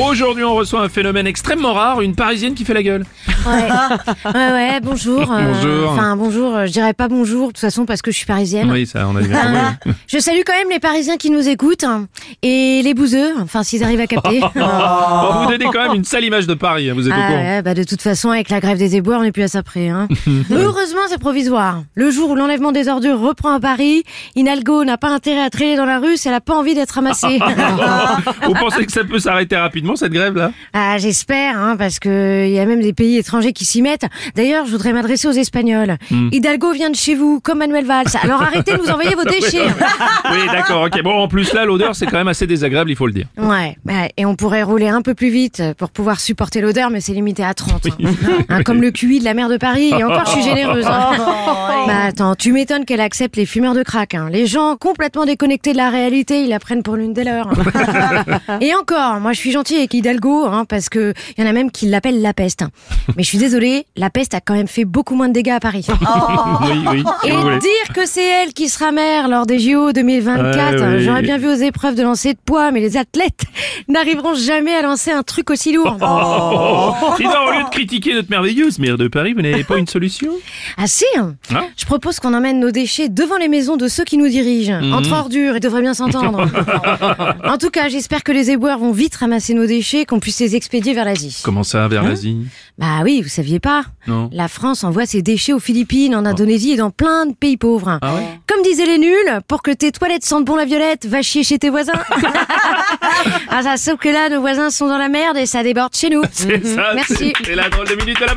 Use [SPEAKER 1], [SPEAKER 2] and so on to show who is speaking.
[SPEAKER 1] Aujourd'hui, on reçoit un phénomène extrêmement rare, une parisienne qui fait la gueule.
[SPEAKER 2] Ouais, ouais, ouais, bonjour. euh,
[SPEAKER 1] Bonjour.
[SPEAKER 2] Enfin, bonjour, euh, je dirais pas bonjour, de toute façon, parce que je suis parisienne.
[SPEAKER 1] Oui, ça, on a bien
[SPEAKER 2] Ah,
[SPEAKER 1] compris.
[SPEAKER 2] je salue quand même les Parisiens qui nous écoutent hein, et les bouseux, enfin s'ils arrivent à capter.
[SPEAKER 1] Bon, vous donnez quand même une sale image de Paris, hein, vous êtes au
[SPEAKER 2] Ah
[SPEAKER 1] courant.
[SPEAKER 2] ouais, bah de toute façon, avec la grève des éboueurs, on n'est plus à ça près. Hein. Heureusement, c'est provisoire. Le jour où l'enlèvement des ordures reprend à Paris, Inalgo n'a pas intérêt à traîner dans la rue si elle a pas envie d'être ramassée.
[SPEAKER 1] Vous pensez que ça peut s'arrêter rapidement, cette grève-là
[SPEAKER 2] Ah, j'espère, hein, parce que il y a même des pays étrangers qui s'y mettent. D'ailleurs, je voudrais m'adresser aux Espagnols.
[SPEAKER 1] Hmm.
[SPEAKER 2] Hidalgo vient de chez vous, comme Manuel Valls. Alors arrêtez de nous envoyer vos déchets.
[SPEAKER 1] Oui, d'accord, ok. Bon, en plus, là, l'odeur, c'est quand même assez désagréable, il faut le dire.
[SPEAKER 2] Ouais, bah, et on pourrait rouler un peu plus vite pour pouvoir supporter l'odeur, mais c'est limité à 30. hein. Hein, comme le QI de la mer de Paris, et encore je suis généreuse. hein. Bah attends, tu m'étonnes qu'elle accepte les fumeurs de crack. hein. Les gens complètement déconnectés de la réalité, ils la prennent pour l'une des leurs. et encore, moi je suis gentille avec Hidalgo, hein, parce que y en a même qui l'appellent la peste. Mais je suis désolée, la peste a quand même fait beaucoup moins de dégâts à Paris.
[SPEAKER 1] Oui, oui, si
[SPEAKER 2] Et dire que c'est elle qui sera mère lors des JO 2024,
[SPEAKER 1] Ouais, oui.
[SPEAKER 2] j'aurais bien vu aux épreuves de lancer de poids, mais les athlètes n'arriveront jamais à lancer un truc aussi lourd.
[SPEAKER 1] Oh. Et non, au lieu de critiquer notre merveilleuse maire de Paris, vous n'avez pas une solution?
[SPEAKER 2] Ah si hein.
[SPEAKER 1] Hein?
[SPEAKER 2] Je propose qu'on emmène nos déchets devant les maisons de ceux qui nous dirigent.
[SPEAKER 1] Mhm.
[SPEAKER 2] Entre ordures, ils devraient bien s'entendre. en tout cas, j'espère que les éboueurs vont vite ramasser nos déchets, qu'on puisse les expédier vers l'Asie.
[SPEAKER 1] Comment ça, vers l'Asie?
[SPEAKER 2] Bah oui, vous saviez pas
[SPEAKER 1] Non.
[SPEAKER 2] La France envoie ses déchets aux Philippines, en Indonésie et dans plein de pays pauvres.
[SPEAKER 1] Ah ouais?
[SPEAKER 2] Comme disaient les nuls, pour que tes toilettes sentent bon la violette, va chier chez tes voisins. ah ça, sauf que là, nos voisins sont dans la merde et ça déborde chez nous.
[SPEAKER 1] C'est ça,
[SPEAKER 2] Merci.
[SPEAKER 1] c'est la drôle de minute de la